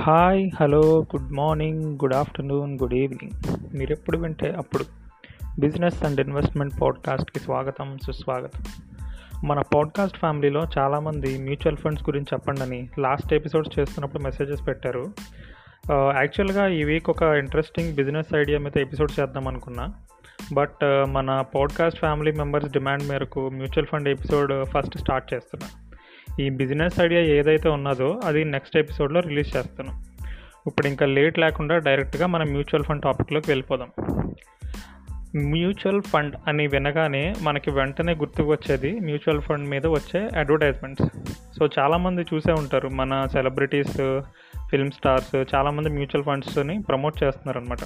Hi hello good morning good afternoon good evening మీరు ఎప్పుడు వింటే అప్పుడు బిజినెస్ అండ్ ఇన్వెస్ట్మెంట్ పాడ్కాస్ట్కి స్వాగతం సుస్వాగతం. మన పాడ్కాస్ట్ ఫ్యామిలీలో చాలామంది మ్యూచువల్ ఫండ్స్ గురించి చెప్పండి అని లాస్ట్ ఎపిసోడ్స్ చేస్తున్నప్పుడు మెసేజెస్ పెట్టారు. యాక్చువల్గా ఈ వీక్ ఒక ఇంట్రెస్టింగ్ బిజినెస్ ఐడియా మీద ఎపిసోడ్ చేద్దాం అనుకున్నా. బట్ మన పాడ్కాస్ట్ ఫ్యామిలీ మెంబర్స్ డిమాండ్ మేరకు mutual fund episode first start చేస్తున్నా. ఈ బిజినెస్ ఐడియా ఏదైతే ఉన్నదో అది నెక్స్ట్ ఎపిసోడ్లో రిలీజ్ చేస్తాను. ఇప్పుడు ఇంకా లేట్ లేకుండా డైరెక్ట్గా మనం మ్యూచువల్ ఫండ్ టాపిక్లోకి వెళ్ళిపోదాం. మ్యూచువల్ ఫండ్ అని వినగానే మనకి వెంటనే గుర్తుకు వచ్చేది మ్యూచువల్ ఫండ్ మీద వచ్చే అడ్వర్టైజ్మెంట్స్. సో చాలామంది చూసే ఉంటారు మన సెలబ్రిటీస్ ఫిల్మ్ స్టార్స్ చాలామంది మ్యూచువల్ ఫండ్స్ని ప్రమోట్ చేస్తున్నారు అనమాట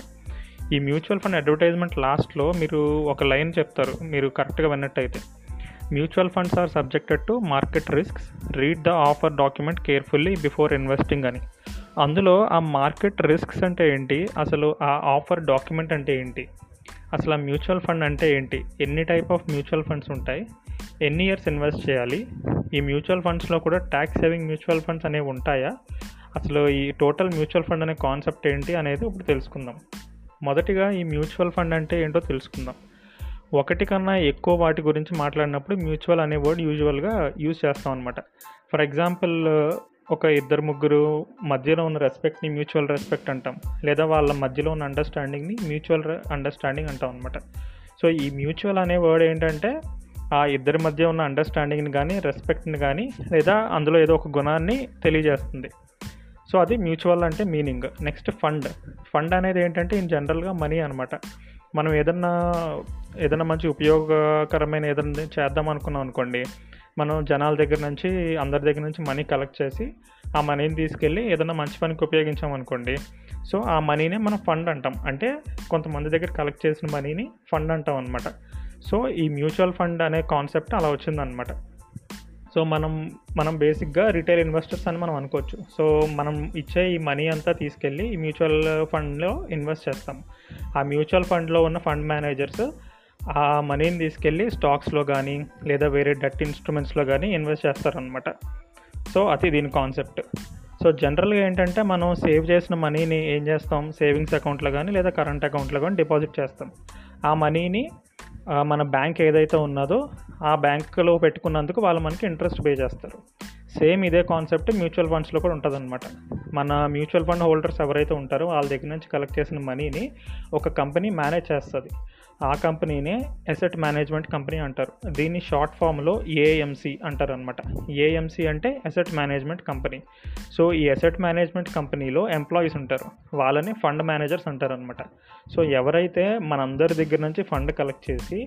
ఈ మ్యూచువల్ ఫండ్ అడ్వర్టైజ్మెంట్ లాస్ట్లో మీరు ఒక లైన్ చెప్తారు మీరు కరెక్ట్గా విన్నట్టయితే. Mutual funds are subjected to market risks. Read the offer document carefully before investing అని. అందులో ఆ మార్కెట్ రిస్క్స్ అంటే ఏంటి? అసలు ఆ ఆఫర్ డాక్యుమెంట్ అంటే ఏంటి? అసలు ఆ మ్యూచువల్ ఫండ్ అంటే ఏంటి? ఎన్ని టైప్ ఆఫ్ మ్యూచువల్ ఫండ్స్ ఉంటాయి? ఎన్ని ఇయర్స్ ఇన్వెస్ట్ చేయాలి? ఈ మ్యూచువల్ ఫండ్స్లో కూడా ట్యాక్స్ సేవింగ్ మ్యూచువల్ ఫండ్స్ అనేవి ఉంటాయా? అసలు ఈ టోటల్ మ్యూచువల్ ఫండ్ అనే కాన్సెప్ట్ ఏంటి అనేది ఇప్పుడు తెలుసుకుందాం. మొదటిగా ఈ మ్యూచువల్ ఫండ్ అంటే ఏంటో తెలుసుకుందాం. ఒకటి కన్నా ఎక్కువ వాటి గురించి మాట్లాడినప్పుడు మ్యూచువల్ అనే వర్డ్ యూజువల్గా యూజ్ చేస్తాం అనమాట ఫర్ ఎగ్జాంపుల్ ఒక ఇద్దరు ముగ్గురు మధ్యలో ఉన్న రెస్పెక్ట్ని మ్యూచువల్ రెస్పెక్ట్ అంటాం. లేదా వాళ్ళ మధ్యలో ఉన్న అండర్స్టాండింగ్ని మ్యూచువల్ అండర్స్టాండింగ్ అంటాం అనమాట సో ఈ మ్యూచువల్ అనే వర్డ్ ఏంటంటే ఆ ఇద్దరి మధ్య ఉన్న అండర్స్టాండింగ్ని కానీ రెస్పెక్ట్ని కానీ లేదా అందులో ఏదో ఒక గుణాన్ని తెలియజేస్తుంది. సో అది మ్యూచువల్ అంటే మీనింగ్. Next fund. ఫండ్ అనేది ఏంటంటే ఇన్ జనరల్గా మనీ అనమాట మనం ఏదన్నా ఏదైనా మంచి ఉపయోగకరమైన ఏదైనా చేద్దాం అనుకున్నాం అనుకోండి మనం జనాల దగ్గర నుంచి అందరి దగ్గర నుంచి మనీ కలెక్ట్ చేసి ఆ మనీని తీసుకెళ్ళి ఏదైనా మంచి పనికి ఉపయోగించాం అనుకోండి. సో ఆ మనీనే మనం ఫండ్ అంటాం. అంటే కొంతమంది దగ్గర కలెక్ట్ చేసిన మనీని ఫండ్ అంటాం అనమాట సో ఈ మ్యూచువల్ ఫండ్ అనే కాన్సెప్ట్ అలా వచ్చిందనమాట సో మనం మనం బేసిక్గా రిటైల్ ఇన్వెస్టర్స్ అని మనం అనుకోవచ్చు. సో మనం ఇచ్చే ఈ మనీ అంతా తీసుకెళ్ళి ఈ మ్యూచువల్ ఫండ్లో ఇన్వెస్ట్ చేస్తాం. ఆ మ్యూచువల్ ఫండ్లో ఉన్న ఫండ్ మేనేజర్స్ ఆ మనీని తీసుకెళ్ళి స్టాక్స్లో కానీ లేదా వేరే డట్ ఇన్స్ట్రుమెంట్స్లో కానీ ఇన్వెస్ట్ చేస్తారనమాట సో అది దీని కాన్సెప్ట్ సో జనరల్గా ఏంటంటే మనం సేవ్ చేసిన మనీని ఏం చేస్తాం? సేవింగ్స్ అకౌంట్లో కానీ లేదా కరెంట్ అకౌంట్లో కానీ డిపాజిట్ చేస్తాం. ఆ మనీని మన బ్యాంక్ ఏదైతే ఉన్నదో ఆ బ్యాంకులో పెట్టుకున్నందుకు వాళ్ళు మనకి ఇంట్రెస్ట్ పే చేస్తారు. సేమ్ ఇదే కాన్సెప్ట్ మ్యూచువల్ ఫండ్స్లో కూడా ఉంటుందన్నమాట. మన మ్యూచువల్ ఫండ్ హోల్డర్స్ ఎవరైతే ఉంటారో వాళ్ళ దగ్గర నుంచి కలెక్ట్ చేసిన మనీని ఒక కంపెనీ మేనేజ్ చేస్తుంది. ఆ కంపెనీనే అసెట్ మేనేజ్మెంట్ కంపెనీ అంటారు. దీన్ని షార్ట్ ఫామ్లో ఏఎంసి అంటారు అనమాట ఏఎంసి అంటే అసెట్ మేనేజ్మెంట్ కంపెనీ సో ఈ అసెట్ మేనేజ్మెంట్ కంపెనీలో ఎంప్లాయీస్ ఉంటారు. వాళ్ళని ఫండ్ మేనేజర్స్ అంటారు అనమాట సో ఎవరైతే మనందరి దగ్గర నుంచి ఫండ్ కలెక్ట్ చేసి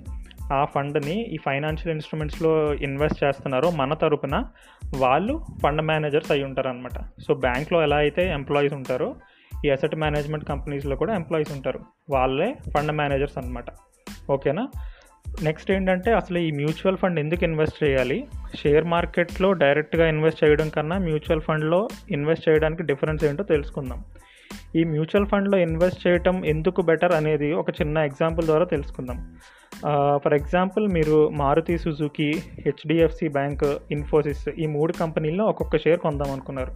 ఆ ఫండ్ని ఈ ఫైనాన్షియల్ ఇన్స్ట్రుమెంట్స్లో ఇన్వెస్ట్ చేస్తున్నారో మన తరపున వాళ్ళు ఫండ్ మేనేజర్స్ అయి ఉంటారు అనమాట సో బ్యాంక్లో ఎలా అయితే ఎంప్లాయీస్ ఉంటారో ఈ అసెట్ మేనేజ్మెంట్ కంపెనీస్లో కూడా ఎంప్లాయీస్ ఉంటారు. వాళ్ళే ఫండ్ మేనేజర్స్ అనమాట ఓకేనా? నెక్స్ట్ ఏంటంటే అసలు ఈ మ్యూచువల్ ఫండ్ ఎందుకు ఇన్వెస్ట్ చేయాలి? షేర్ మార్కెట్లో డైరెక్ట్గా ఇన్వెస్ట్ చేయడం కన్నా మ్యూచువల్ ఫండ్లో ఇన్వెస్ట్ చేయడానికి డిఫరెన్స్ ఏంటో తెలుసుకుందాం. ఈ మ్యూచువల్ ఫండ్లో ఇన్వెస్ట్ చేయటం ఎందుకు బెటర్ అనేది ఒక చిన్న ఎగ్జాంపుల్ ద్వారా తెలుసుకుందాం. ఫర్ ఎగ్జాంపుల్ మీరు Maruti Suzuki HDFC bank Infosys ఈ మూడు కంపెనీల్లో ఒక్కొక్క షేర్ కొందాం అనుకున్నారు.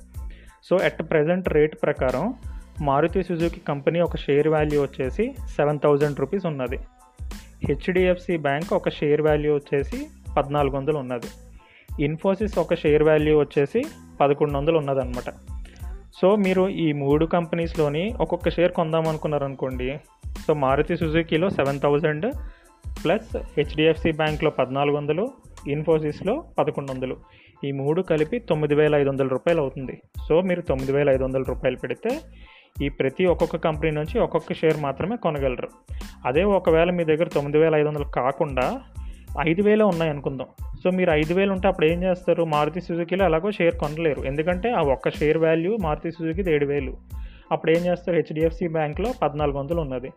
సో అట్ ప్రజెంట్ రేట్ ప్రకారం మారుతి సుజుకి కంపెనీ ఒక షేర్ వాల్యూ వచ్చేసి సెవెన్ థౌజండ్ రూపీస్ ఉన్నది. హెచ్డిఎఫ్సి బ్యాంక్ ఒక షేర్ వాల్యూ వచ్చేసి పద్నాలుగు వందలు ఉన్నది. ఇన్ఫోసిస్ ఒక షేర్ వాల్యూ వచ్చేసి పదకొండు వందలు ఉన్నదన్నమాట. సో మీరు ఈ మూడు కంపెనీస్లోని ఒక్కొక్క షేర్ కొందాం అనుకోండి సో మారుతి సుజుకిలో సెవెన్ థౌజండ్ ప్లస్ హెచ్డిఎఫ్సి బ్యాంక్లో పద్నాలుగు వందలు ఇన్ఫోసిస్లో పదకొండు వందలు. ఈ మూడు కలిపి తొమ్మిది వేల ఐదు వందల రూపాయలు అవుతుంది. సో మీరు తొమ్మిది వేల ఐదు వందల రూపాయలు పెడితే ఈ ప్రతి ఒక్కొక్క కంపెనీ నుంచి ఒక్కొక్క షేర్ మాత్రమే కొనగలరు. అదే ఒకవేళ మీ దగ్గర తొమ్మిది వేల ఐదు వందలు కాకుండా ఐదు వేలే ఉన్నాయి అనుకుందాం. సో మీరు ఐదు వేలు ఉంటే అప్పుడు ఏం చేస్తారు? మారుతి సుజుకిలో ఎలాగో షేర్ కొనలేరు. ఎందుకంటే ఆ ఒక్క షేర్ వాల్యూ మారుతి సుజుకి ఏడు వేలు. అప్పుడు ఏం చేస్తారు? హెచ్డిఎఫ్సి బ్యాంక్లో పద్నాలుగు వందలు ఉన్నది.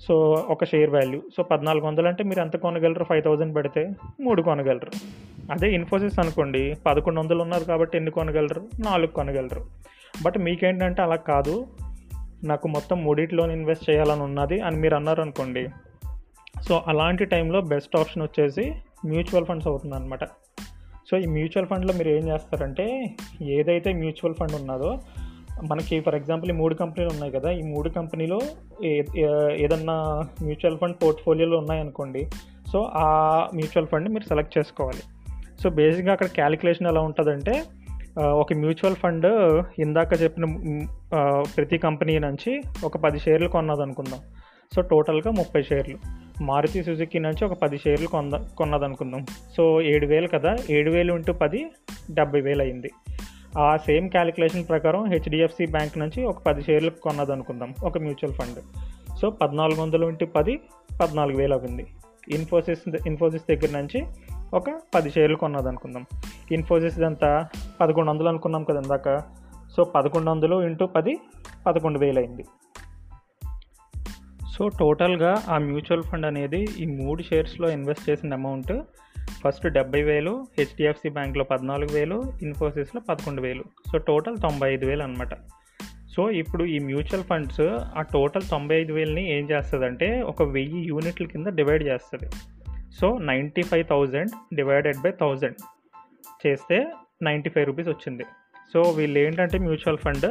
సో ఒక షేర్ వాల్యూ. సో పద్నాలుగు వందలు అంటే మీరు ఎంత కొనగలరు? ఫైవ్ థౌజండ్ పెడితే మూడు కొనగలరు. అదే ఇన్ఫోసిస్ అనుకోండి. పదకొండు వందలు ఉన్నారు కాబట్టి ఎన్ని కొనగలరు? నాలుగు కొనగలరు. బట్ మీకేంటంటే అలా కాదు. నాకు మొత్తం మూడిట్లో ఇన్వెస్ట్ చేయాలని ఉన్నది అని మీరు అన్నారు అనుకోండి. సో అలాంటి టైంలో బెస్ట్ ఆప్షన్ వచ్చేసి మ్యూచువల్ ఫండ్స్ అవుతుంది అనమాట సో ఈ మ్యూచువల్ ఫండ్లో మీరు ఏం చేస్తారంటే ఏదైతే మ్యూచువల్ ఫండ్ ఉన్నదో మనకి ఫర్ ఎగ్జాంపుల్ ఈ మూడు కంపెనీలు ఉన్నాయి కదా ఈ మూడు కంపెనీలో ఏ- ఏదన్నా మ్యూచువల్ ఫండ్ పోర్ట్ఫోలియోలో ఉన్నాయనుకోండి సో ఆ మ్యూచువల్ ఫండ్ మీరు సెలెక్ట్ చేసుకోవాలి. సో బేసిక్గా అక్కడ క్యాలిక్యులేషన్ ఎలా ఉంటుందంటే ఒక మ్యూచువల్ ఫండ్ ఇందాక చెప్పిన ప్రతి కంపెనీ నుంచి ఒక పది షేర్లు కొన్నది అనుకుందాం సో టోటల్గా ముప్పై షేర్లు. మారుతి సుజుకి నుంచి ఒక పది షేర్లు కొంద కొన్నది అనుకుందాం సో ఏడు వేలు కదా? ఏడు వేలు ఇంటూ పది డెబ్బై వేలు అయింది. ఆ సేమ్ క్యాలిక్యులేషన్ ప్రకారం హెచ్డిఎఫ్సి బ్యాంక్ నుంచి ఒక పది షేర్లు కొన్నది అనుకుందాం ఒక మ్యూచువల్ ఫండ్. సో పద్నాలుగు వందలు ఇంటూ పది పద్నాలుగు వేలు అవుతుంది. ఇన్ఫోసిస్ ఇన్ఫోసిస్ దగ్గర నుంచి ఒక పది షేర్లు కొన్నది అనుకుందాం ఇన్ఫోసిస్ అంతా పదకొండు వందలు అనుకున్నాం కదా ఇందాక. సో పదకొండు వందలు ఇంటూ పది పదకొండు వేలు అయింది సో టోటల్గా ఆ మ్యూచువల్ ఫండ్ అనేది ఈ మూడు షేర్స్లో ఇన్వెస్ట్ చేసిన అమౌంట్ ఫస్ట్ డెబ్బై వేలు హెచ్డిఎఫ్సి బ్యాంక్లో పద్నాలుగు వేలు ఇన్ఫోసిస్లో పదకొండు వేలు. సో టోటల్ తొంభై ఐదు వేలు అనమాట సో ఇప్పుడు ఈ మ్యూచువల్ ఫండ్స్ ఆ టోటల్ తొంభై ఐదు వేలని ఏం చేస్తుందంటే ఒక వెయ్యి యూనిట్ల కింద డివైడ్ చేస్తుంది. So ninety five thousand divided by thousand చేస్తే నైంటీ ఫైవ్ రూపీస్ వచ్చింది. సో వీళ్ళు ఏంటంటే మ్యూచువల్ ఫండ్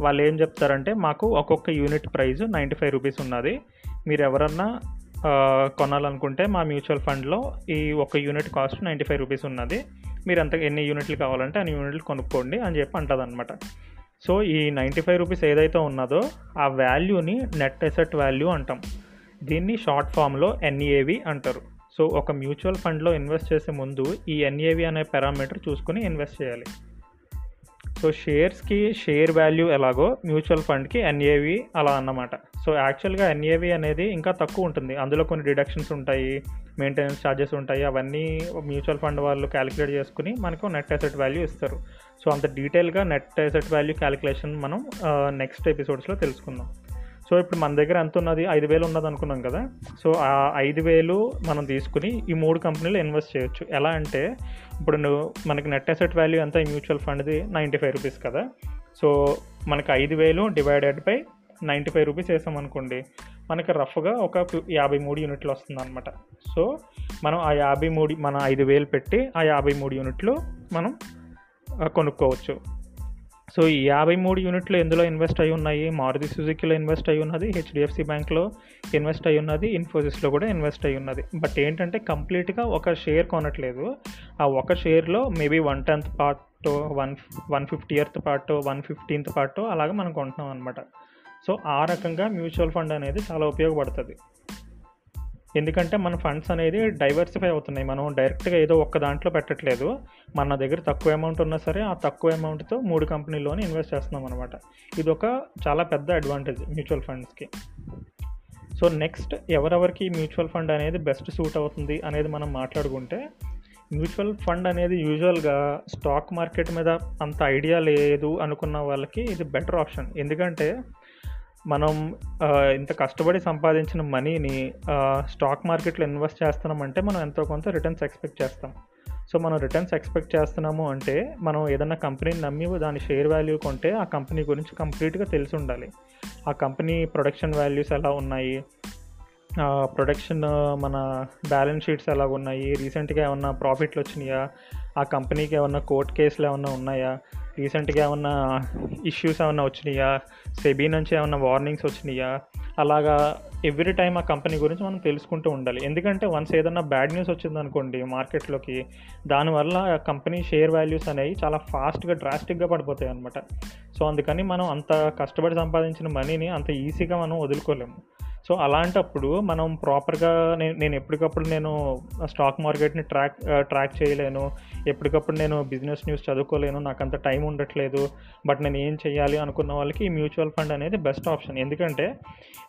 వాళ్ళు ఏం చెప్తారంటే మాకు ఒక్కొక్క unit price ninety five rupees ఉన్నది. మీరు ఎవరన్నా కొనాలనుకుంటే మా మ్యూచువల్ ఫండ్లో ఈ ఒక unit cost ninety five rupees ఉన్నది. మీరు అంత ఎన్ని యూనిట్లు కావాలంటే అన్ని యూనిట్లు కొనుక్కోండి అని చెప్పి అంటుంది అనమాట సో ఈ నైంటీ ఫైవ్ రూపీస్ ఏదైతే ఉన్నదో ఆ వాల్యూని నెట్ ఎసెట్ వాల్యూ అంటాం. దీన్ని షార్ట్ ఫామ్లో ఎన్ఈఏవి అంటారు. సో ఒక మ్యూచువల్ ఫండ్లో ఇన్వెస్ట్ చేసే ముందు ఈ ఎన్ఏవి అనే పారామీటర్ చూసుకుని ఇన్వెస్ట్ చేయాలి. సో షేర్స్కి షేర్ వాల్యూ ఎలాగో మ్యూచువల్ ఫండ్కి ఎన్ఏవి అలా అన్నమాట. సో యాక్చువల్గా ఎన్ఏవి అనేది ఇంకా తక్కువ ఉంటుంది. అందులో కొన్ని డిడక్షన్స్ ఉంటాయి మెయింటెనెన్స్ ఛార్జెస్ ఉంటాయి అవన్నీ మ్యూచువల్ ఫండ్ వాళ్ళు క్యాలిక్యులేట్ చేసుకుని మనకు నెట్ అసెట్ వాల్యూ ఇస్తారు. సో అంత డీటెయిల్గా నెట్ అసెట్ వాల్యూ క్యాలిక్యులేషన్ మనం నెక్స్ట్ ఎపిసోడ్స్లో తెలుసుకుందాం. సో ఇప్పుడు మన దగ్గర ఎంత ఉన్నది ఐదు వేలు ఉన్నది అనుకున్నాం కదా. సో ఆ ఐదు వేలు మనం తీసుకుని ఈ మూడు కంపెనీలు ఇన్వెస్ట్ చేయొచ్చు. ఎలా అంటే ఇప్పుడు నువ్వు మనకి నెట్ అసెట్ వాల్యూ ఎంత? ఈ మ్యూచువల్ ఫండ్ది నైంటీ ఫైవ్ రూపీస్ కదా. సో మనకి ఐదు వేలు divided by ninety five rupees వేసామనుకోండి మనకి రఫ్గా ఒక యాభై మూడు యూనిట్లు వస్తుంది అనమాట సో మనం ఆ యాభై మూడు మన ఐదు వేలు పెట్టి ఆ యాభై మూడు యూనిట్లు మనం కొనుక్కోవచ్చు. సో ఈ యాభై మూడు యూనిట్లు ఎందులో ఇన్వెస్ట్ అయి ఉన్నాయి? మారుతి సుజుకిలో ఇన్వెస్ట్ అయి ఉన్నది హెచ్డిఎఫ్సి బ్యాంక్లో ఇన్వెస్ట్ అయి ఉన్నది ఇన్ఫోసిస్లో కూడా ఇన్వెస్ట్ అయి ఉన్నది. బట్ ఏంటంటే కంప్లీట్గా ఒక షేర్ కొనట్లేదు. ఆ ఒక షేర్లో maybe one tenth part one one fiftieth part one fifteenth part అలాగే మనం కొంటున్నాం అనమాట సో ఆ రకంగా మ్యూచువల్ ఫండ్ అనేది చాలా ఉపయోగపడుతుంది. ఎందుకంటే మన ఫండ్స్ అనేది డైవర్సిఫై అవుతున్నాయి. మనం డైరెక్ట్గా ఏదో ఒక్క దాంట్లో పెట్టట్లేదు. మన దగ్గర తక్కువ అమౌంట్ ఉన్నా సరే ఆ తక్కువ అమౌంట్తో మూడు కంపెనీల్లోనే ఇన్వెస్ట్ చేస్తున్నాం అనమాట ఇది ఒక చాలా పెద్ద అడ్వాంటేజ్ మ్యూచువల్ ఫండ్స్కి. సో నెక్స్ట్ ఎవరెవరికి మ్యూచువల్ ఫండ్ అనేది బెస్ట్ సూట్ అవుతుంది అనేది మనం మాట్లాడుకుంటే మ్యూచువల్ ఫండ్ అనేది యూజువల్గా స్టాక్ మార్కెట్ మీద అంత ఐడియా లేదు అనుకున్న వాళ్ళకి ఇది బెటర్ ఆప్షన్. ఎందుకంటే మనం ఇంత కష్టపడి సంపాదించిన మనీని స్టాక్ మార్కెట్లో ఇన్వెస్ట్ చేస్తున్నామంటే మనం ఎంతో కొంత రిటర్న్స్ ఎక్స్పెక్ట్ చేస్తాం. సో మనం రిటర్న్స్ ఎక్స్పెక్ట్ చేస్తున్నాము అంటే మనం ఏదైనా కంపెనీని నమ్మి దాని షేర్ వాల్యూ కొంటే ఆ కంపెనీ గురించి కంప్లీట్గా తెలిసి ఉండాలి. ఆ కంపెనీ ప్రొడక్షన్ వాల్యూస్ ఎలా ఉన్నాయి? ప్రొడక్షన్ మన బ్యాలెన్స్ షీట్స్ ఎలా ఉన్నాయి? రీసెంట్గా ఏమన్నా ప్రాఫిట్లు వచ్చినాయా? ఆ కంపెనీకి ఏమన్నా కోర్ట్ కేసులు ఏమన్నా ఉన్నాయా? రీసెంట్గా ఏమన్నా ఇష్యూస్ ఏమన్నా వచ్చినాయా? సెబీ నుంచి ఏమన్నా వార్నింగ్స్ వచ్చినాయా? అలాగా ఎవ్రీ టైం ఆ కంపెనీ గురించి మనం తెలుసుకుంటూ ఉండాలి. ఎందుకంటే వన్స్ ఏదన్నా బ్యాడ్ న్యూస్ వచ్చిందనుకోండి మార్కెట్లోకి దానివల్ల ఆ కంపెనీ షేర్ వాల్యూస్ అనేవి చాలా ఫాస్ట్గా డ్రాస్టిక్గా పడిపోతాయి అనమాట సో అందుకని మనం అంత కష్టపడి సంపాదించిన మనీని అంత ఈజీగా మనం వదులుకోలేము. సో అలాంటప్పుడు మనం ప్రాపర్గా నేను నేను ఎప్పటికప్పుడు నేను స్టాక్ మార్కెట్ని ట్రాక్ ట్రాక్ చేయలేను. ఎప్పటికప్పుడు నేను బిజినెస్ న్యూస్ చదువుకోలేను. నాకు అంత టైం ఉండట్లేదు. బట్ నేను ఏం చేయాలి అనుకున్న వాళ్ళకి ఈ మ్యూచువల్ ఫండ్ అనేది బెస్ట్ ఆప్షన్. ఎందుకంటే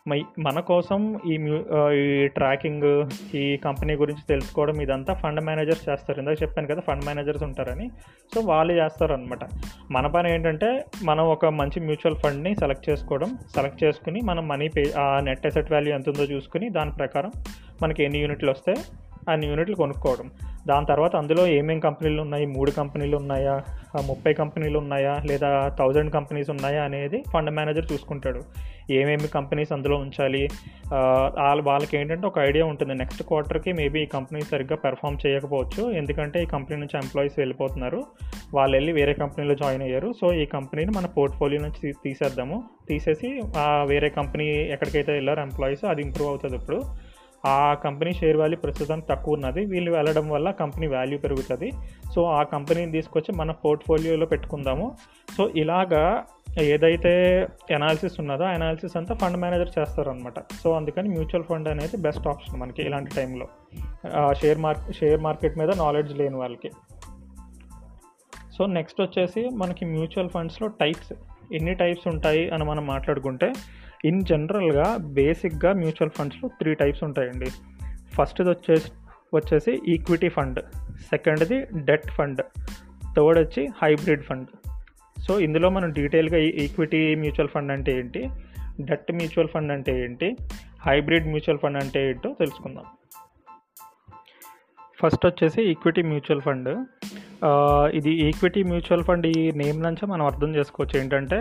మై మన కోసం ఈ మ్యూ ఈ ట్రాకింగ్ ఈ కంపెనీ గురించి తెలుసుకోవడం ఇదంతా ఫండ్ మేనేజర్స్ చేస్తారు. ఇందాక చెప్పాను కదా ఫండ్ మేనేజర్స్ ఉంటారని. సో వాళ్ళు చేస్తారు అనమాట మన పని ఏంటంటే మనం ఒక మంచి మ్యూచువల్ ఫండ్ని సెలెక్ట్ చేసుకోవడం. సెలెక్ట్ చేసుకుని మనం మనీ పే ఆ నెట్ అసెట్ వాల్యూ ఎంత ఉందో చూసుకుని దాని ప్రకారం మనకి ఎన్ని యూనిట్లు వస్తే అన్ని యూనిట్లు కొనుక్కోవడం. దాని తర్వాత అందులో ఏమేమి కంపెనీలు ఉన్నాయి? మూడు కంపెనీలు ఉన్నాయా? ముప్పై కంపెనీలు ఉన్నాయా? లేదా థౌజండ్ కంపెనీస్ ఉన్నాయా అనేది ఫండ్ మేనేజర్ చూసుకుంటాడు. ఏమేమి కంపెనీస్ అందులో ఉంచాలి? వాళ్ళ వాళ్ళకి ఏంటంటే ఒక ఐడియా ఉంటుంది. నెక్స్ట్ క్వార్టర్కి మేబీ ఈ కంపెనీ సరిగ్గా పెర్ఫామ్ చేయకపోవచ్చు. ఎందుకంటే ఈ కంపెనీ నుంచి ఎంప్లాయీస్ వెళ్ళిపోతున్నారు. వాళ్ళు వెళ్ళి వేరే కంపెనీలో జాయిన్ అయ్యారు. సో ఈ కంపెనీని మన పోర్ట్ఫోలియో నుంచి తీసేద్దాము. తీసేసి వేరే కంపెనీ ఎక్కడికైతే వెళ్ళారో ఎంప్లాయీస్ అది ఇంప్రూవ్ అవుతుంది ఇప్పుడు. ఆ కంపెనీ షేర్ వాల్యూ ప్రస్తుతం తక్కువ ఉన్నది. వీళ్ళు వెళ్ళడం వల్ల కంపెనీ వాల్యూ పెరుగుతుంది. సో ఆ కంపెనీని తీసుకొచ్చి మన పోర్ట్ఫోలియోలో పెట్టుకుందాము. సో ఇలాగా ఏదైతే ఎనాలిసిస్ ఉన్నదో ఎనాలిసిస్ అంతా ఫండ్ మేనేజర్ చేస్తారనమాట సో అందుకని మ్యూచువల్ ఫండ్ అనేది బెస్ట్ ఆప్షన్ మనకి ఇలాంటి టైంలో. షేర్ మార్కెట్ షేర్ మార్కెట్ మీద నాలెడ్జ్ లేని వాళ్ళకి. సో నెక్స్ట్ వచ్చేసి మనకి మ్యూచువల్ ఫండ్స్లో టైప్స్ ఎన్ని టైప్స్ ఉంటాయి అని మనం మాట్లాడుకుంటే ఇన్ జనరల్గా బేసిక్గా మ్యూచువల్ ఫండ్స్లో త్రీ టైప్స్ ఉంటాయండి. ఫస్ట్ది వచ్చేసి వచ్చేసి ఈక్విటీ ఫండ్ సెకండ్ది డెట్ ఫండ్ థర్డ్ వచ్చి హైబ్రిడ్ ఫండ్. సో ఇందులో మనం డీటెయిల్గా ఈ ఈక్విటీ మ్యూచువల్ ఫండ్ అంటే ఏంటి డెట్ మ్యూచువల్ ఫండ్ అంటే ఏంటి హైబ్రిడ్ మ్యూచువల్ ఫండ్ అంటే ఏంటో తెలుసుకుందాం. ఫస్ట్ వచ్చేసి ఈక్విటీ మ్యూచువల్ ఫండ్. ఇది ఈక్విటీ మ్యూచువల్ ఫండ్ ఈ నేమ్ నుంచే మనం అర్థం చేసుకోవచ్చు. ఏంటంటే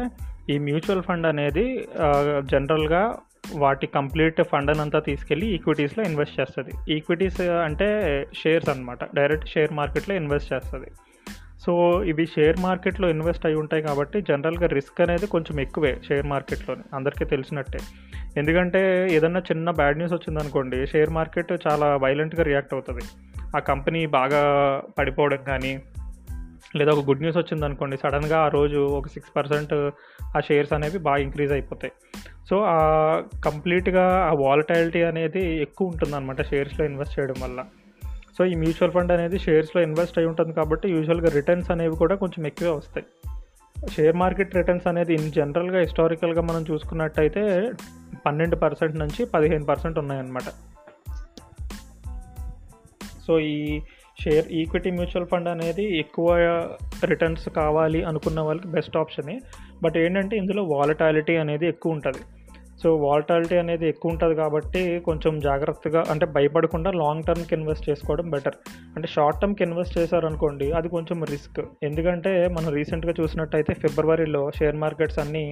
ఈ మ్యూచువల్ ఫండ్ అనేది జనరల్గా వాటి కంప్లీట్ ఫండ్ అంతా తీసుకెళ్ళి ఈక్విటీస్లో ఇన్వెస్ట్ చేస్తుంది. ఈక్విటీస్ అంటే షేర్స్ అన్నమాట. డైరెక్ట్ షేర్ మార్కెట్లో ఇన్వెస్ట్ చేస్తుంది. సో ఇవి షేర్ మార్కెట్లో ఇన్వెస్ట్ అయి ఉంటాయి కాబట్టి జనరల్గా రిస్క్ అనేది కొంచెం ఎక్కువే షేర్ మార్కెట్లోని. అందరికీ తెలిసినట్టే. ఎందుకంటే ఏదన్నా చిన్న బ్యాడ్ న్యూస్ వచ్చిందనుకోండి షేర్ మార్కెట్ చాలా వైలెంట్గా రియాక్ట్ అవుతుంది. ఆ కంపెనీ బాగా పడిపోవడం కానీ లేదా ఒక గుడ్ న్యూస్ వచ్చింది అనుకోండి సడన్గా ఆ రోజు ఒక సిక్స్ పర్సెంట్ ఆ షేర్స్ అనేవి బాగా ఇంక్రీజ్ అయిపోతాయి. సో ఆ కంప్లీట్గా ఆ వాలటాలిటీ అనేది ఎక్కువ ఉంటుందన్నమాట షేర్స్లో ఇన్వెస్ట్ చేయడం వల్ల. సో ఈ మ్యూచువల్ ఫండ్ అనేది షేర్స్లో ఇన్వెస్ట్ అయి ఉంటుంది కాబట్టి యూజువల్గా రిటర్న్స్ అనేవి కూడా కొంచెం ఎక్కువే వస్తాయి. షేర్ మార్కెట్ రిటర్న్స్ అనేది ఇన్ జనరల్గా హిస్టారికల్గా మనం చూసుకున్నట్టయితే పన్నెండు పర్సెంట్ నుంచి పదిహేను పర్సెంట్ ఉన్నాయన్నమాట. సో ఈ షేర్ ఈక్విటీ మ్యూచువల్ ఫండ్ అనేది ఎక్కువ రిటర్న్స్ కావాలి అనుకున్న వాళ్ళకి బెస్ట్ ఆప్షనే. బట్ ఏంటంటే ఇందులో వాలటాలిటీ అనేది ఎక్కువ ఉంటుంది. సో వాలటాలిటీ అనేది ఎక్కువ ఉంటుంది కాబట్టి కొంచెం జాగ్రత్తగా అంటే భయపడకుండా లాంగ్ టర్మ్కి ఇన్వెస్ట్ చేసుకోవడం బెటర్ అంటే షార్ట్ టర్మ్కి ఇన్వెస్ట్ చేశారనుకోండి అది కొంచెం రిస్క్ ఎందుకంటే మనం రీసెంట్గా చూసినట్టయితే ఫిబ్రవరిలో షేర్ మార్కెట్స్ అన్నీ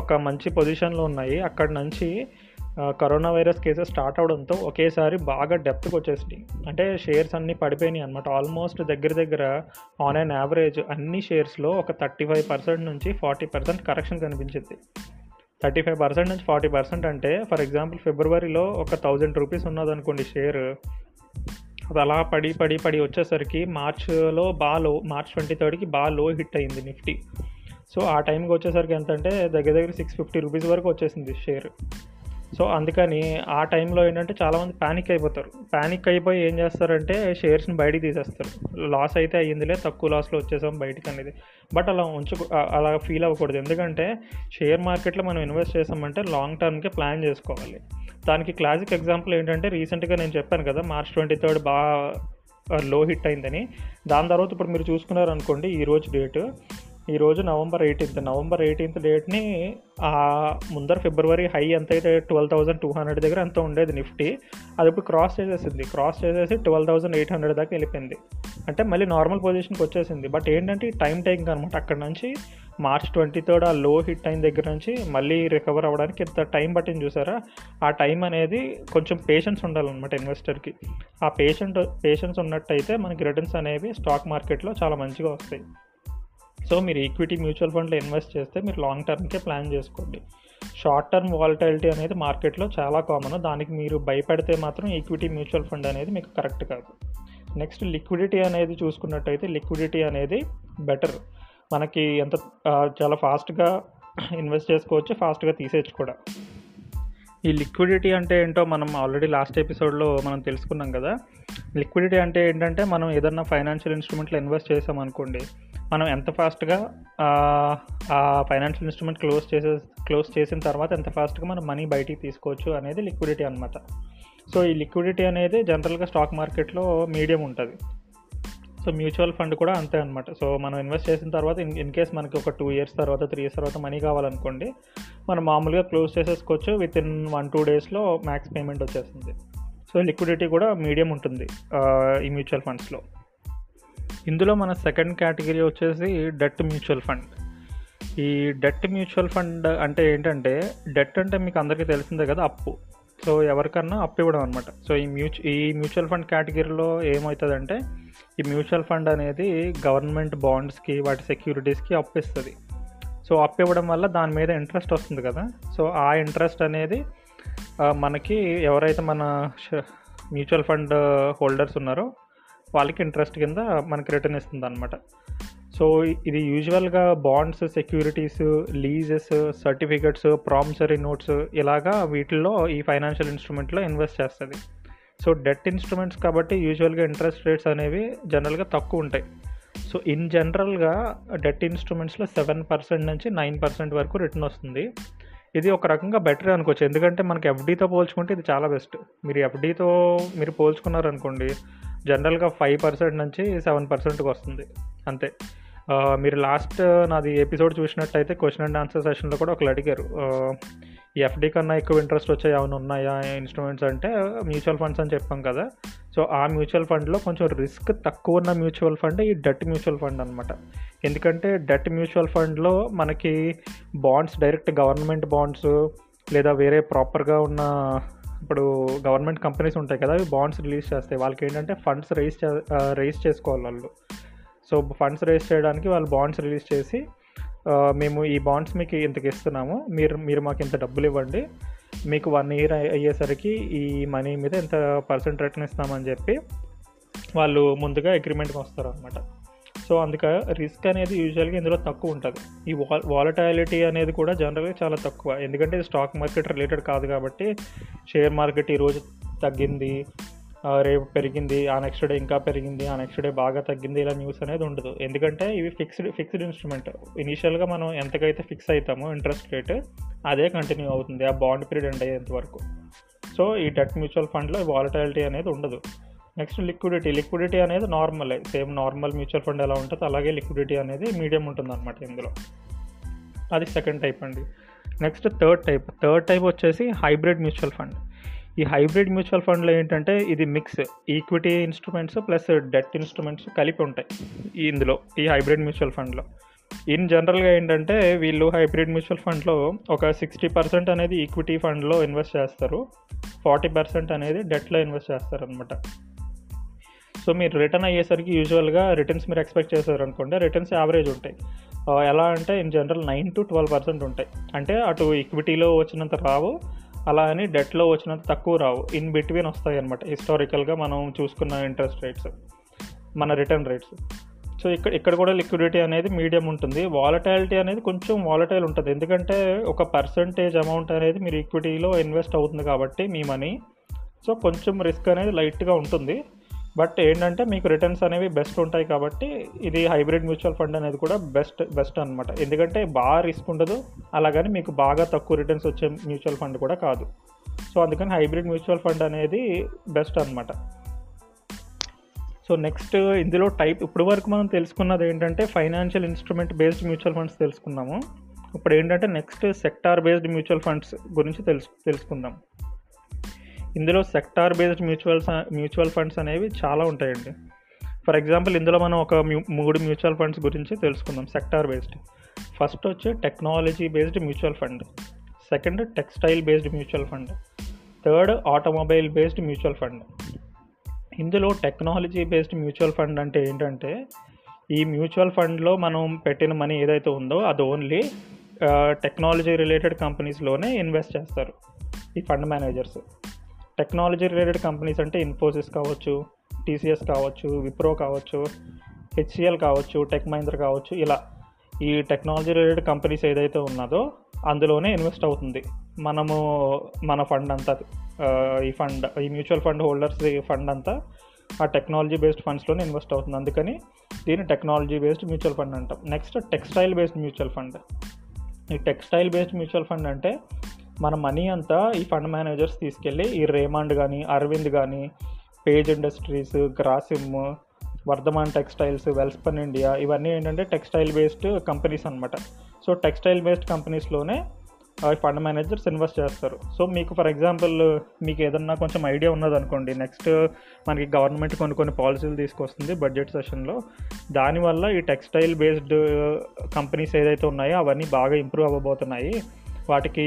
ఒక మంచి పొజిషన్లో ఉన్నాయి. అక్కడ నుంచి కరోనా వైరస్ కేసెస్ స్టార్ట్ అవడంతో ఒకేసారి బాగా డెప్త్కి వచ్చేసినాయి అంటే షేర్స్ అన్నీ పడిపోయినాయి అనమాట ఆల్మోస్ట్ దగ్గర దగ్గర ఆన్ అన్ యావరేజ్ అన్ని షేర్స్లో ఒక థర్టీ ఫైవ్ పర్సెంట్ నుంచి ఫార్టీ పర్సెంట్ కరెక్షన్ కనిపించింది. థర్టీ ఫైవ్ పర్సెంట్ నుంచి ఫార్టీ పర్సెంట్ అంటే ఫర్ ఎగ్జాంపుల్ ఫిబ్రవరిలో ఒక థౌజండ్ రూపీస్ ఉన్నదనుకోండి షేర్. అది అలా పడి పడి పడి వచ్చేసరికి మార్చ్లో బాగా లో మార్చ్ ట్వంటీ థర్డ్కి బాగా లో హిట్ అయింది నిఫ్టీ. సో ఆ టైంకి వచ్చేసరికి ఎంత అంటే దగ్గర దగ్గర సిక్స్ ఫిఫ్టీ రూపీస్ వరకు వచ్చేసింది షేర్. సో అందుకని ఆ టైంలో ఏంటంటే చాలామంది ప్యానిక్ అయిపోతారు. ప్యానిక్ అయిపోయి ఏం చేస్తారంటే షేర్స్ని బయటికి తీసేస్తారు. లాస్ అయితే అయ్యిందిలే తక్కువ లాస్లో వచ్చేసాం బయటికి అనేది. బట్ అలా ఉంచు అలా ఫీల్ అవ్వకూడదు. ఎందుకంటే షేర్ మార్కెట్లో మనం ఇన్వెస్ట్ చేసామంటే లాంగ్ టర్మ్కి ప్లాన్ చేసుకోవాలి. దానికి క్లాసిక్ ఎగ్జాంపుల్ ఏంటంటే రీసెంట్గా నేను చెప్పాను కదా మార్చ్ ట్వంటీ థర్డ్ బాగా లో హిట్ అయిందని. దాని తర్వాత ఇప్పుడు మీరు చూసుకున్నారనుకోండి ఈ రోజు డేట్ ఈరోజు నవంబర్ ఎయిటీన్త్ నవంబర్ ఎయిటీన్త్ డేట్ని ఆ ముందర ఫిబ్రవరి హై ఎంత అయితే ట్వెల్వ్ థౌసండ్ టూ హండ్రెడ్ దగ్గర ఎంత ఉండేది నిఫ్టీ అది ఇప్పుడు క్రాస్ చేసేసింది. క్రాస్ చేసేసి ట్వెల్వ్ థౌసండ్ ఎయిట్ హండ్రెడ్ దాకా వెళ్ళిపోయింది. అంటే మళ్ళీ నార్మల్ పొజిషన్కి వచ్చేసింది. బట్ ఏంటంటే టైం టేకింగ్ అనమాట అక్కడ నుంచి మార్చ్ ట్వంటీ థర్డ్ ఆ లో హిట్ అయిన దగ్గర నుంచి మళ్ళీ రికవర్ అవ్వడానికి ఎంత టైం పట్టింది చూసారా? ఆ టైం అనేది కొంచెం పేషెన్స్ ఉండాలన్నమాట ఇన్వెస్టర్కి ఆ పేషెంట్ పేషెన్స్ ఉన్నట్టయితే మనకి రిటర్న్స్ అనేవి స్టాక్ మార్కెట్లో చాలా మంచిగా వస్తాయి. సో మీరు ఈక్విటీ మ్యూచువల్ ఫండ్లో ఇన్వెస్ట్ చేస్తే మీరు లాంగ్ టర్మ్కే ప్లాన్ చేసుకోండి. షార్ట్ టర్మ్ వాలటాలిటీ అనేది మార్కెట్లో చాలా కామన్ దానికి మీరు భయపడితే మాత్రం ఈక్విటీ మ్యూచువల్ ఫండ్ అనేది మీకు కరెక్ట్ కాదు. నెక్స్ట్ లిక్విడిటీ అనేది చూసుకున్నట్టయితే లిక్విడిటీ అనేది బెటర్ మనకి ఎంత చాలా ఫాస్ట్గా ఇన్వెస్ట్ చేసుకోవచ్చు ఫాస్ట్గా తీసేయచ్చు కూడా. ఈ లిక్విడిటీ అంటే ఏంటో మనం ఆల్రెడీ లాస్ట్ ఎపిసోడ్లో మనం తెలుసుకున్నాం కదా. లిక్విడిటీ అంటే ఏంటంటే మనం ఏదన్నా ఫైనాన్షియల్ ఇన్స్ట్రుమెంట్లో ఇన్వెస్ట్ చేసామనుకోండి మనం ఎంత ఫాస్ట్గా ఆ ఫైనాన్షియల్ ఇన్స్ట్రుమెంట్ క్లోజ్ చేసే క్లోజ్ చేసిన తర్వాత ఎంత ఫాస్ట్గా మనం మనీ బయటికి తీసుకోవచ్చు అనేది లిక్విడిటీ అనమాట సో ఈ లిక్విడిటీ అనేది జనరల్గా స్టాక్ మార్కెట్లో మీడియం ఉంటుంది. సో మ్యూచువల్ ఫండ్ కూడా అంతే అనమాట సో మనం ఇన్వెస్ట్ చేసిన తర్వాత ఇన్ ఇన్ కేస్ మనకి ఒక టూ ఇయర్స్ తర్వాత త్రీ ఇయర్స్ తర్వాత మనీ కావాలనుకోండి మనం మామూలుగా క్లోజ్ చేసేసుకోవచ్చు విత్ ఇన్ వన్ టూ డేస్లో మ్యాక్స్ పేమెంట్ వచ్చేస్తుంది. సో లిక్విడిటీ కూడా మీడియం ఉంటుంది ఈ మ్యూచువల్ ఫండ్స్లో ఇందులో మన సెకండ్ కేటగిరీ వచ్చేసి డెట్ మ్యూచువల్ ఫండ్. ఈ డెట్ మ్యూచువల్ ఫండ్ అంటే ఏంటంటే డెట్ అంటే మీకు అందరికీ తెలిసిందే కదా అప్పు. సో ఎవరికన్నా అప్పు ఇవ్వడం అనమాట సో ఈ మ్యూచు ఈ మ్యూచువల్ ఫండ్ కేటగిరీలో ఏమవుతుందంటే ఈ మ్యూచువల్ ఫండ్ అనేది గవర్నమెంట్ బాండ్స్కి వాటి సెక్యూరిటీస్కి అప్పు ఇస్తుంది. సో అప్పు ఇవ్వడం వల్ల దాని మీద ఇంట్రెస్ట్ వస్తుంది కదా. సో ఆ ఇంట్రెస్ట్ అనేది మనకి ఎవరైతే మన మ్యూచువల్ ఫండ్ హోల్డర్స్ ఉన్నారో వాళ్ళకి ఇంట్రెస్ట్ కింద మనకి రిటర్న్ ఇస్తుంది అనమాట సో ఇది యూజువల్గా bonds securities leases certificates promissory notes ఇలాగా వీటిల్లో ఈ ఫైనాన్షియల్ ఇన్స్ట్రుమెంట్లో ఇన్వెస్ట్ చేస్తుంది. సో డెట్ ఇన్స్ట్రుమెంట్స్ కాబట్టి యూజువల్గా ఇంట్రెస్ట్ రేట్స్ అనేవి జనరల్గా తక్కువ ఉంటాయి. సో ఇన్ జనరల్గా డెట్ ఇన్స్ట్రుమెంట్స్లో సెవెన్ పర్సెంట్ నుంచి నైన్ పర్సెంట్ వరకు రిటర్న్ వస్తుంది. ఇది ఒక రకంగా బెటర్ అనుకోవచ్చు. ఎందుకంటే మనకి ఎఫ్డీతో పోల్చుకుంటే ఇది చాలా బెస్ట్ మీరు ఎఫ్డీతో మీరు పోల్చుకున్నారనుకోండి జనరల్గా ఫైవ్ పర్సెంట్ నుంచి సెవెన్ పర్సెంట్కి వస్తుంది. అంతే. మీరు లాస్ట్ నాది ఎపిసోడ్ చూసినట్టయితే క్వశ్చన్ అండ్ ఆన్సర్ సెషన్లో కూడా ఒకరు అడిగారు. ఎఫ్డి ఈ ఎఫ్డీ కన్నా ఎక్కువ ఇంట్రెస్ట్ వచ్చే ఏమైనా ఉన్నాయా ఇన్స్ట్రుమెంట్స్ అంటే మ్యూచువల్ ఫండ్స్ అని చెప్పాం కదా. సో ఆ మ్యూచువల్ ఫండ్లో కొంచెం రిస్క్ తక్కువ ఉన్న మ్యూచువల్ ఫండ్ ఈ డెట్ మ్యూచువల్ ఫండ్ అనమాట ఎందుకంటే డెట్ మ్యూచువల్ ఫండ్లో మనకి బాండ్స్ డైరెక్ట్ గవర్నమెంట్ బాండ్స్ లేదా వేరే ప్రాపర్గా ఉన్న ఇప్పుడు గవర్నమెంట్ కంపెనీస్ ఉంటాయి కదా అవి బాండ్స్ రిలీజ్ చేస్తాయి. వాళ్ళకి ఏంటంటే ఫండ్స్ రైజ్ చే రైజ్ చేసుకోవాలి వాళ్ళు. సో ఫండ్స్ రైజ్ చేయడానికి వాళ్ళు బాండ్స్ రిలీజ్ చేసి మేము ఈ బాండ్స్ మీకు ఇంతకి ఇస్తున్నాము. మీరు మీరు మాకు ఇంత డబ్బులు ఇవ్వండి. మీకు వన్ ఇయర్ అయ్యేసరికి ఈ మనీ మీద ఇంత పర్సెంట్ రిటర్న్ ఇస్తామని చెప్పి వాళ్ళు ముందుగా అగ్రిమెంట్కి వస్తారు అనమాట సో అందుక రిస్క్ అనేది యూజువల్గా ఇందులో తక్కువ ఉంటుంది. ఈ వాల్ వాలటాలిటీ అనేది కూడా జనరల్గా చాలా తక్కువ. ఎందుకంటే ఇది స్టాక్ మార్కెట్ రిలేటెడ్ కాదు కాబట్టి షేర్ మార్కెట్ ఈరోజు తగ్గింది రేపు పెరిగింది ఆ నెక్స్ట్ డే ఇంకా పెరిగింది ఆ నెక్స్ట్ డే బాగా తగ్గింది ఇలా న్యూస్ అనేది ఉండదు. ఎందుకంటే ఇవి ఫిక్స్డ్ ఫిక్స్డ్ ఇన్స్ట్రుమెంట్ ఇనీషియల్గా మనం ఎంతకైతే ఫిక్స్ అవుతామో ఇంట్రెస్ట్ రేట్ అదే కంటిన్యూ అవుతుంది. ఆ బాండ్ పీరియడ్ ఎండ్ అయ్యేంత వరకు. సో ఈ డెట్ మ్యూచువల్ ఫండ్లో వాలటాలిటీ అనేది ఉండదు. Next liquidity. లిక్విడిటీ అనేది నార్మలే. సేమ్ నార్మల్ మ్యూచువల్ ఫండ్ ఎలా ఉంటుందో అలాగే లిక్విడిటీ అనేది మీడియం ఉంటుంది అనమాట ఇందులో. అది సెకండ్ టైప్ అండి. Next third type. Third type వచ్చేసి హైబ్రిడ్ మ్యూచువల్ ఫండ్. ఈ హైబ్రిడ్ మ్యూచువల్ ఫండ్లో ఏంటంటే ఇది mix equity instruments plus debt instruments కలిపి ఉంటాయి ఇందులో ఈ హైబ్రిడ్ మ్యూచువల్ ఫండ్లో. ఇన్ జనరల్గా ఏంటంటే వీళ్ళు హైబ్రిడ్ మ్యూచువల్ ఫండ్లో ఒక సిక్స్టీ పర్సెంట్ అనేది ఈక్విటీ ఫండ్లో ఇన్వెస్ట్ చేస్తారు. ఫార్టీ పర్సెంట్ అనేది డెట్లో ఇన్వెస్ట్ చేస్తారు అనమాట సో మీరు రిటర్న్ అయ్యేసరికి యూజువల్గా రిటర్న్స్ మీరు ఎక్స్పెక్ట్ చేశారు అనుకోండి రిటర్న్స్ యావరేజ్ ఉంటాయి ఎలా అంటే in general nine to twelve percent ఉంటాయి. అంటే అటు ఈక్విటీలో వచ్చినంత రావు అలా అని డెట్లో వచ్చినంత తక్కువ రావు. ఇన్ బిట్వీన్ వస్తాయి అనమాట హిస్టారికల్గా మనం చూసుకున్న ఇంట్రెస్ట్ రేట్స్ మన రిటర్న్ రేట్స్ సో ఇక్కడ ఇక్కడ కూడా లిక్విడిటీ అనేది మీడియం ఉంటుంది. వాలటాలిటీ అనేది కొంచెం వాలటైల్ ఉంటుంది. ఎందుకంటే ఒక పర్సంటేజ్ అమౌంట్ అనేది మీరు ఈక్విటీలో ఇన్వెస్ట్ అవుతుంది కాబట్టి మీ మనీ సో కొంచెం రిస్క్ అనేది లైట్గా ఉంటుంది. బట్ ఏంటంటే మీకు రిటర్న్స్ అనేవి బెస్ట్ ఉంటాయి కాబట్టి ఇది హైబ్రిడ్ మ్యూచువల్ ఫండ్ అనేది కూడా బెస్ట్ బెస్ట్ అనమాట ఎందుకంటే బాగా రిస్క్ ఉండదు అలాగని మీకు బాగా తక్కువ రిటర్న్స్ వచ్చే మ్యూచువల్ ఫండ్ కూడా కాదు. సో అందుకని హైబ్రిడ్ మ్యూచువల్ ఫండ్ అనేది బెస్ట్ అనమాట సో నెక్స్ట్ ఇందులో టైప్ ఇప్పుడు వరకు మనం తెలుసుకున్నది ఏంటంటే financial instrument based mutual funds తెలుసుకున్నాము. ఇప్పుడు ఏంటంటే next sector based mutual funds గురించి తెలుసు తెలుసుకుందాం. ఇందులో sector based mutual mutual funds అనేవి చాలా ఉంటాయండి. ఫర్ ఎగ్జాంపుల్ ఇందులో మనం ఒక మ్యూ- మూడు మ్యూచువల్ ఫండ్స్ గురించి తెలుసుకుందాం సెక్టార్ బేస్డ్. ఫస్ట్ వచ్చి technology based mutual fund. Second textile based mutual fund. Third automobile based mutual fund. ఇందులో టెక్నాలజీ బేస్డ్ మ్యూచువల్ ఫండ్ అంటే ఏంటంటే ఈ మ్యూచువల్ ఫండ్లో మనం పెట్టిన మనీ ఏదైతే ఉందో అది ఓన్లీ టెక్నాలజీ రిలేటెడ్ కంపెనీస్లోనే ఇన్వెస్ట్ చేస్తారు ఈ fund managers. Technology related companies అంటే ఇన్ఫోసిస్ కావచ్చు టీసీఎస్ కావచ్చు విప్రో కావచ్చు హెచ్సిఎల్ కావచ్చు టెక్ మహీంద్ర కావచ్చు ఇలా ఈ టెక్నాలజీ రిలేటెడ్ కంపెనీస్ ఏదైతే ఉన్నదో అందులోనే ఇన్వెస్ట్ అవుతుంది. మనము మన ఫండ్ అంతా ఈ ఫండ్ ఈ మ్యూచువల్ ఫండ్ హోల్డర్స్ ఫండ్ అంతా ఆ టెక్నాలజీ బేస్డ్ ఫండ్స్లోనే ఇన్వెస్ట్ అవుతుంది. అందుకని దీన్ని టెక్నాలజీ బేస్డ్ మ్యూచువల్ ఫండ్ అంటాం. Next textile based mutual fund. ఈ టెక్స్టైల్ బేస్డ్ మ్యూచువల్ ఫండ్ అంటే మన మనీ అంతా ఈ ఫండ్ మేనేజర్స్ తీసుకెళ్ళి ఈ రేమాండ్ కానీ అరవింద్ కానీ Page Industries Grasim Vardhman Textiles Welspun India ఇవన్నీ ఏంటంటే టెక్స్టైల్ బేస్డ్ కంపెనీస్ అనమాట సో టెక్స్టైల్ బేస్డ్ కంపెనీస్లోనే ఫండ్ మేనేజర్స్ ఇన్వెస్ట్ చేస్తారు. సో మీకు ఫర్ ఎగ్జాంపుల్ మీకు ఏదన్నా కొంచెం ఐడియా ఉన్నదనుకోండి నెక్స్ట్ మనకి గవర్నమెంట్ కొన్ని కొన్ని పాలసీలు తీసుకొస్తుంది బడ్జెట్ సెషన్లో దానివల్ల ఈ టెక్స్టైల్ బేస్డ్ కంపెనీస్ ఏదైతే ఉన్నాయో అవన్నీ బాగా ఇంప్రూవ్ అవ్వబోతున్నాయి. వాటికి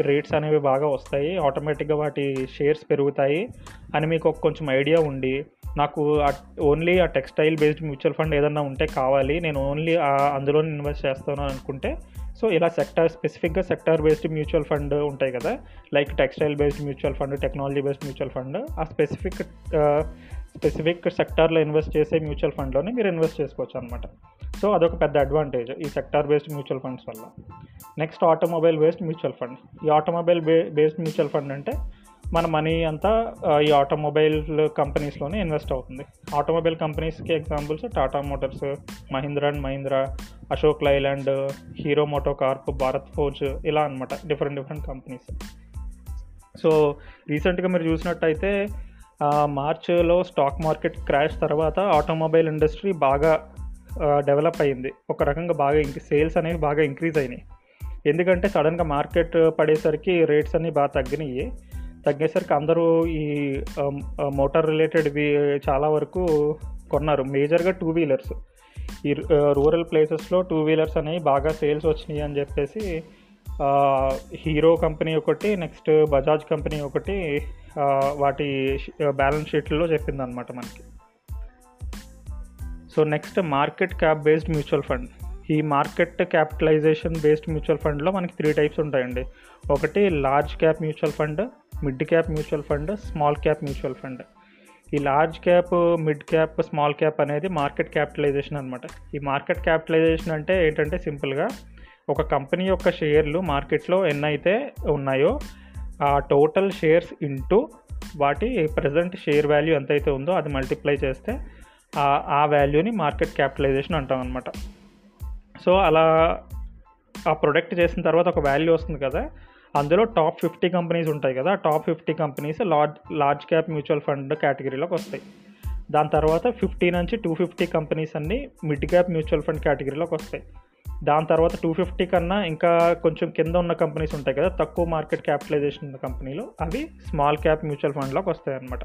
రేట్స్ అనేవి బాగా వస్తాయి. ఆటోమేటిక్గా వాటి షేర్స్ పెరుగుతాయి. అని మీకు ఒక కొంచెం ఐడియా ఉండి నాకు ఓన్లీ ఆ టెక్స్టైల్ బేస్డ్ మ్యూచువల్ ఫండ్ ఏదన్నా ఉంటే కావాలి. నేను ఓన్లీ అందులో ఇన్వెస్ట్ చేస్తాను అనుకుంటే సో ఇలా సెక్టార్ స్పెసిఫిక్గా సెక్టార్ బేస్డ్ మ్యూచువల్ ఫండ్ ఉంటాయి కదా. Like textile based mutual fund technology based mutual fund ఆ స్పెసిఫిక్ స్పెసిఫిక్ సెక్టార్లో ఇన్వెస్ట్ చేసే మ్యూచువల్ ఫండ్లోనే మీరు ఇన్వెస్ట్ చేసుకోవచ్చు అనమాట సో అదొక పెద్ద అడ్వాంటేజ్ ఈ సెక్టార్ బేస్డ్ మ్యూచువల్ ఫండ్స్ వల్ల. Next automobile based mutual fund. ఈ ఆటోమొబైల్ బే బేస్డ్ మ్యూచువల్ ఫండ్ అంటే మన మనీ అంతా ఈ ఆటోమొబైల్ కంపెనీస్లోనే ఇన్వెస్ట్ అవుతుంది. ఆటోమొబైల్ కంపెనీస్కి examples Tata Motors Mahindra and Mahindra Ashok Leyland Hero MotoCorp Bharat Forge ఇలా అనమాట డిఫరెంట్ డిఫరెంట్ కంపెనీస్. సో రీసెంట్గా మీరు చూసినట్టయితే మార్చ్లో స్టాక్ మార్కెట్ క్రాష్ తర్వాత ఆటోమొబైల్ ఇండస్ట్రీ బాగా డెవలప్ అయింది ఒక రకంగా బాగా ఇంక సేల్స్ అనేవి బాగా ఇంక్రీజ్ అయినాయి. ఎందుకంటే సడన్గా మార్కెట్ పడేసరికి రేట్స్ అన్నీ బాగా తగ్గినాయి. తగ్గేసరికి అందరూ ఈ మోటార్ రిలేటెడ్వి చాలా వరకు కొన్నారు. మేజర్గా టూ వీలర్స్. ఈ రూరల్ ప్లేసెస్లో టూ వీలర్స్ అనేవి బాగా సేల్స్ వచ్చినాయి అని చెప్పేసి హీరో కంపెనీ ఒకటి నెక్స్ట్ బజాజ్ కంపెనీ ఒకటి వాటి బ్యాలెన్స్ షీట్లో చెప్పింది అనమాట మనకి. So next market cap based mutual fund. ఈ మార్కెట్ క్యాపిటలైజేషన్ బేస్డ్ మ్యూచువల్ ఫండ్లో మనకి త్రీ టైప్స్ ఉంటాయండి. ఒకటి large cap mutual fund mid cap mutual fund small cap mutual fund. ఈ large cap mid cap small cap అనేది market capitalization అనమాట ఈ market capitalisation అంటే ఏంటంటే సింపుల్గా ఒక కంపెనీ యొక్క షేర్లు మార్కెట్లో ఎన్నైతే ఉన్నాయో ఆ టోటల్ షేర్స్ ఇంటూ వాటి ప్రజెంట్ షేర్ వాల్యూ ఎంతైతే ఉందో అది మల్టిప్లై చేస్తే ఆ వాల్యూని మార్కెట్ క్యాపిటలైజేషన్ అంటాం అనమాట సో అలా ఆ ప్రొడక్ట్ చేసిన తర్వాత ఒక వాల్యూ వస్తుంది కదా అందులో టాప్ ఫిఫ్టీ కంపెనీస్ ఉంటాయి కదా top fifty companies large large cap mutual fund కేటగిరీలోకి వస్తాయి. దాని తర్వాత ఫిఫ్టీ నుంచి టూ ఫిఫ్టీ కంపెనీస్ అన్నీ మిడ్ క్యాప్ మ్యూచువల్ ఫండ్ కేటగిరీలోకి వస్తాయి. దాని తర్వాత టూ ఫిఫ్టీ కన్నా ఇంకా కొంచెం కింద ఉన్న కంపెనీస్ ఉంటాయి కదా తక్కువ మార్కెట్ క్యాపిటలైజేషన్ ఉన్న కంపెనీలు అవి స్మాల్ క్యాప్ మ్యూచువల్ ఫండ్లోకి వస్తాయి అన్నమాట.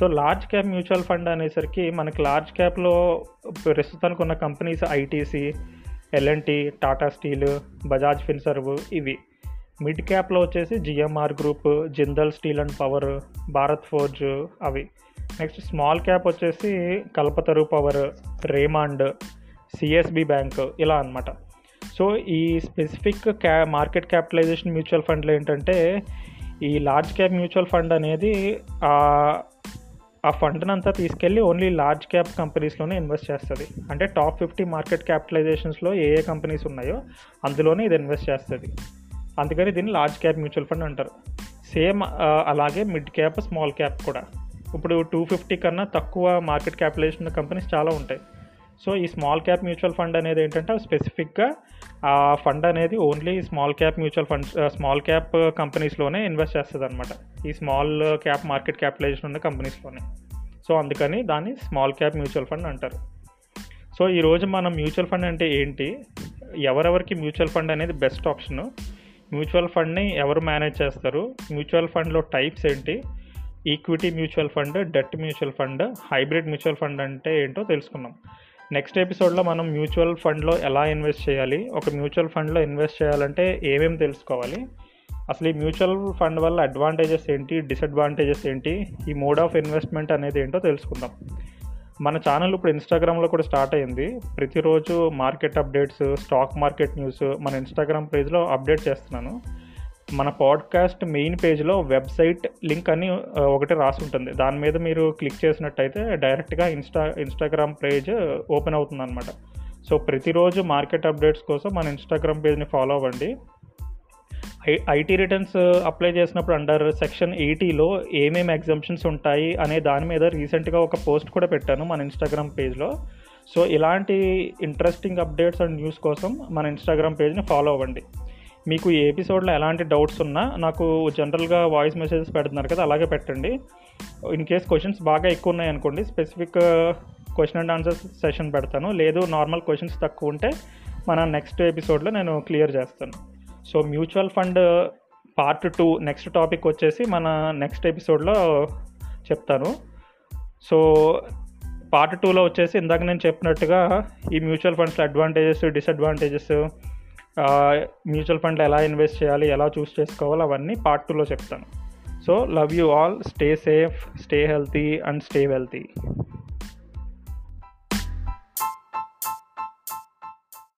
So large cap mutual fund అనేసరికి మనకి లార్జ్ క్యాప్లో ప్రస్తుతానికి ఉన్న companies ITC LNT Tata Steel Bajaj Finserv ఇవి. మిడ్ క్యాప్లో వచ్చేసి GMR group Jindal Steel and Power Bharat Forge అవి. నెక్స్ట్ స్మాల్ క్యాప్ వచ్చేసి Kalpataru Power Raymond CSB Bank ఇలా అనమాట సో ఈ స్పెసిఫిక్ క్యా మార్కెట్ క్యాపిటలైజేషన్ మ్యూచువల్ ఫండ్లో ఏంటంటే ఈ లార్జ్ క్యాప్ మ్యూచువల్ ఫండ్ అనేది ఆ ఫండ్ని అంతా తీసుకెళ్ళి ఓన్లీ లార్జ్ క్యాప్ కంపెనీస్లోనే ఇన్వెస్ట్ చేస్తుంది. అంటే టాప్ ఫిఫ్టీ మార్కెట్ క్యాపిటలైజేషన్స్లో ఏ ఏ కంపెనీస్ ఉన్నాయో అందులోనే ఇది ఇన్వెస్ట్ చేస్తుంది. అందుకని దీన్ని లార్జ్ క్యాప్ మ్యూచువల్ ఫండ్ అంటారు. సేమ్ అలాగే మిడ్ క్యాప్ స్మాల్ క్యాప్ కూడా. ఇప్పుడు టూ ఫిఫ్టీ కన్నా తక్కువ మార్కెట్ క్యాపిటలైజేషన్ కంపెనీస్ చాలా ఉంటాయి. సో ఈ స్మాల్ క్యాప్ మ్యూచువల్ ఫండ్ అనేది ఏంటంటే స్పెసిఫిక్గా ఆ ఫండ్ అనేది only small cap mutual fund small cap కంపెనీస్లోనే invest చేస్తుంది అనమాట ఈ స్మాల్ క్యాప్ మార్కెట్ క్యాపిటలైజేషన్ ఉన్న కంపెనీస్లోనే. సో అందుకని దాన్ని స్మాల్ క్యాప్ మ్యూచువల్ ఫండ్ అంటారు. సో ఈరోజు మనం మ్యూచువల్ ఫండ్ అంటే ఏంటి? ఎవరెవరికి మ్యూచువల్ ఫండ్ అనేది బెస్ట్ ఆప్షన్? మ్యూచువల్ ఫండ్ని ఎవరు మేనేజ్ చేస్తారు? మ్యూచువల్ ఫండ్లో టైప్స్ ఏంటి? Equity mutual fund debt mutual fund hybrid mutual fund అంటే ఏంటో తెలుసుకున్నాం నెక్స్ట్ ఎపిసోడ్లో మనం మ్యూచువల్ ఫండ్లో ఎలా ఇన్వెస్ట్ చేయాలి ఒక మ్యూచువల్ ఫండ్లో ఇన్వెస్ట్ చేయాలంటే ఏమేమి తెలుసుకోవాలి అసలు ఈ మ్యూచువల్ ఫండ్ వల్ల అడ్వాంటేజెస్ ఏంటి డిసడ్వాంటేజెస్ ఏంటి ఈ మోడ్ ఆఫ్ ఇన్వెస్ట్మెంట్ అనేది ఏంటో తెలుసుకుందాం. మన ఛానల్ ఇప్పుడు ఇన్స్టాగ్రామ్లో కూడా స్టార్ట్ అయింది. ప్రతిరోజు market updates stock market news మన ఇన్స్టాగ్రామ్ పేజ్లో అప్డేట్ చేస్తున్నాను. మన పాడ్కాస్ట్ మెయిన్ పేజ్లో వెబ్సైట్ లింక్ అని ఒకటి రాసి ఉంటుంది. దాని మీద మీరు క్లిక్ చేసినట్టయితే డైరెక్ట్గా ఇన్స్టా ఇన్స్టాగ్రామ్ పేజ్ ఓపెన్ అవుతుంది అనమాట సో ప్రతిరోజు మార్కెట్ అప్డేట్స్ కోసం మన ఇన్స్టాగ్రామ్ పేజ్ని ఫాలో అవ్వండి. ఐ ఐటీ రిటర్న్స్ అప్లై చేసినప్పుడు అండర్ సెక్షన్ ఎయిటీలో ఏమేమి ఎగ్జామ్షన్స్ ఉంటాయి అనే దాని మీద రీసెంట్గా ఒక పోస్ట్ కూడా పెట్టాను మన ఇన్స్టాగ్రామ్ పేజ్లో. సో ఇలాంటి ఇంట్రెస్టింగ్ అప్డేట్స్ అండ్ న్యూస్ కోసం మన ఇన్స్టాగ్రామ్ పేజ్ని ఫాలో అవ్వండి. మీకు ఈ ఎపిసోడ్లో ఎలాంటి డౌట్స్ ఉన్నా నాకు జనరల్గా వాయిస్ మెసేజెస్ పెడుతున్నారు కదా అలాగే పెట్టండి. ఇన్ కేస్ క్వశ్చన్స్ బాగా ఎక్కువ ఉన్నాయి అనుకోండి specific question and answer session పెడతాను. లేదు నార్మల్ క్వశ్చన్స్ తక్కువ ఉంటే మన నెక్స్ట్ ఎపిసోడ్లో నేను క్లియర్ చేస్తాను. So mutual fund part two next topic వచ్చేసి మన నెక్స్ట్ ఎపిసోడ్లో చెప్తాను. సో పార్ట్ టూలో వచ్చేసి ఇందాక నేను చెప్పినట్టుగా ఈ మ్యూచువల్ ఫండ్స్లో అడ్వాంటేజెస్ డిసడ్వాంటేజెస్ మ్యూచువల్ ఫండ్లు ఎలా ఇన్వెస్ట్ చేయాలి ఎలా చూస్ చేసుకోవాలి అవన్నీ పార్ట్ టూలో చెప్తాను. So love you all stay safe stay healthy and stay wealthy.